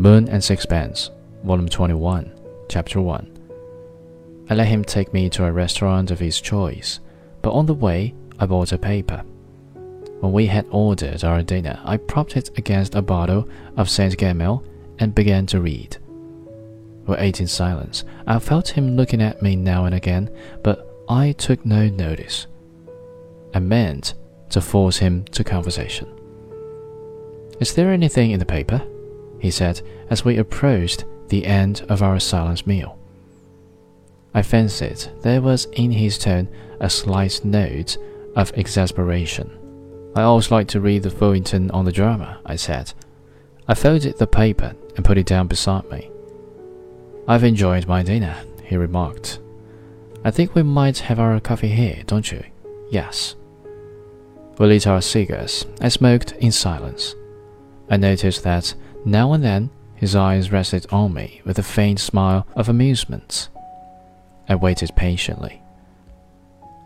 Moon and Sixpence, Volume 21, Chapter 1. I let him take me to a restaurant of his choice, but on the way I bought a paper. When we had ordered our dinner, I propped it against a bottle of Saint Galmier and began to read. We ate in silence. I felt him looking at me now and again, but I took no notice. I meant to force him to conversation. Is there anything in the paper? He said as we approached the end of our silent meal. I fancied there was in his tone a slight note of exasperation. I always like to read the feuilleton on the drama, I said. I folded the paper and put it down beside me. I've enjoyed my dinner, he remarked. I think we might have our coffee here, don't you? Yes. We lit our cigars and smoked in silence. I noticed that now and then his eyes rested on me with a faint smile of amusement. I waited patiently.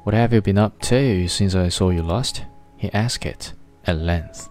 What have you been up to since I saw you last? he asked it at length.